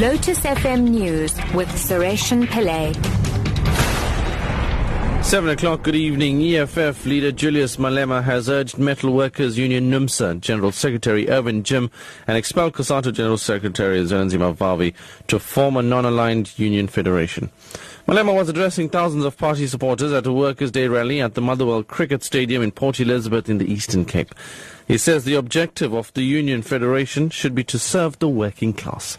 Lotus FM News with Sureshan Pillay. 7 o'clock, good evening. EFF leader Julius Malema has urged Metal Workers Union NUMSA General Secretary Irvin Jim and expelled COSATU General Secretary Zwelinzima Vavi to form a non-aligned union federation. Malema was addressing thousands of party supporters at a Workers' Day rally at the Motherwell Cricket Stadium in Port Elizabeth in the Eastern Cape. He says the objective of the Union Federation should be to serve the working class.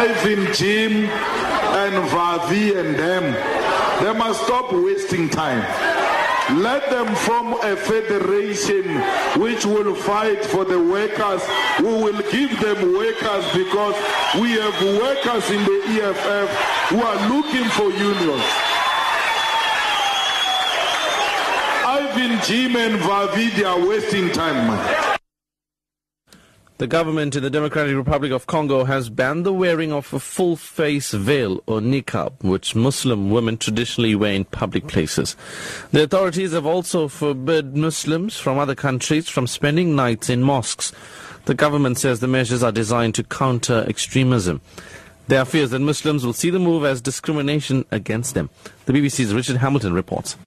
Irvin, Jim, and Vavi and them they must stop wasting time. Let them form a federation which will fight for the workers, who will give them workers because we have workers in the EFF who are looking for unions. Irvin, Jim, and Vavi, they are wasting time, man. The government in the Democratic Republic of Congo has banned the wearing of a full face veil or niqab, which Muslim women traditionally wear in public places. The authorities have also forbid Muslims from other countries from spending nights in mosques. The government says the measures are designed to counter extremism. There are fears that Muslims will see the move as discrimination against them. The BBC's Richard Hamilton reports.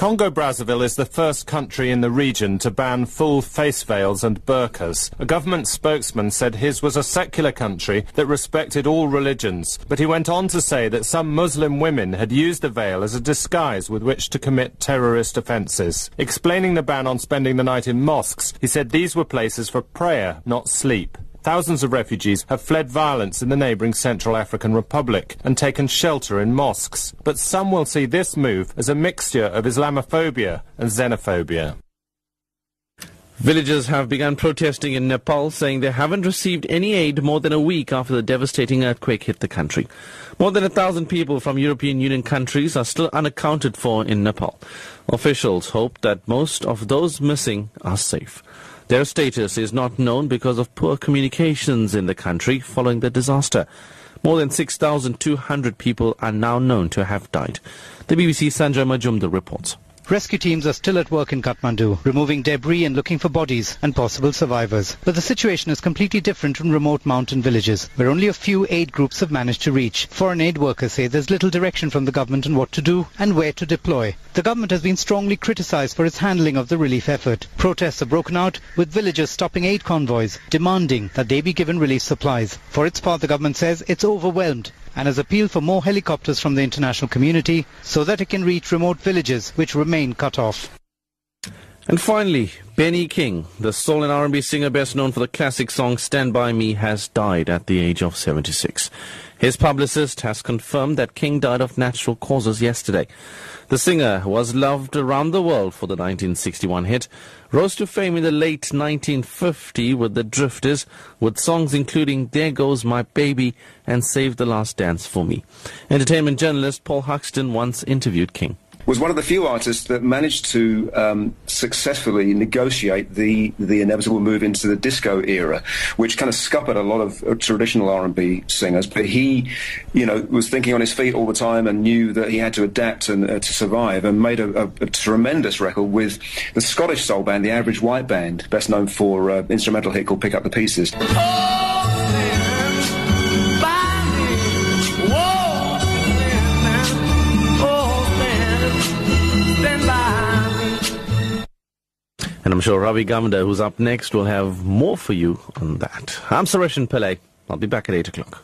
Congo-Brazzaville is the first country in the region to ban full face veils and burqas. A government spokesman said his was a secular country that respected all religions, but he went on to say that some Muslim women had used the veil as a disguise with which to commit terrorist offences. Explaining the ban on spending the night in mosques, he said these were places for prayer, not sleep. Thousands of refugees have fled violence in the neighbouring Central African Republic and taken shelter in mosques. But some will see this move as a mixture of Islamophobia and xenophobia. Villagers have begun protesting in Nepal, saying they haven't received any aid more than a week after the devastating earthquake hit the country. More than a thousand people from European Union countries are still unaccounted for in Nepal. Officials hope that most of those missing are safe. Their status is not known because of poor communications in the country following the disaster. More than 6,200 people are now known to have died. The BBC Sanjoy Majumder reports. Rescue teams are still at work in Kathmandu, removing debris and looking for bodies and possible survivors. But the situation is completely different in remote mountain villages, where only a few aid groups have managed to reach. Foreign aid workers say there's little direction from the government on what to do and where to deploy. The government has been strongly criticized for its handling of the relief effort. Protests have broken out, with villagers stopping aid convoys, demanding that they be given relief supplies. For its part, the government says it's overwhelmed and has appealed for more helicopters from the international community so that it can reach remote villages which remain cut off. And finally, Benny King, the soul and R&B singer best known for the classic song Stand By Me, has died at the age of 76. His publicist has confirmed that King died of natural causes yesterday. The singer was loved around the world for the 1961 hit, rose to fame in the late 1950 with the Drifters, with songs including There Goes My Baby and Save the Last Dance for Me. Entertainment journalist Paul Huxton once interviewed King was one of the few artists that managed to um, successfully negotiate the the inevitable move into the disco era, which kind of scuppered a lot of uh, traditional R&B singers. But he, you know, was thinking on his feet all the time and knew that he had to adapt and uh, to survive, and made a, a, a, tremendous record with the Scottish soul band, the Average White Band, best known for uh, instrumental hit called "Pick Up the Pieces." Oh, And I'm sure Ravi Gamda, who's up next, will have more for you on that. I'm Sureshan Pillay. I'll be back at 8 o'clock.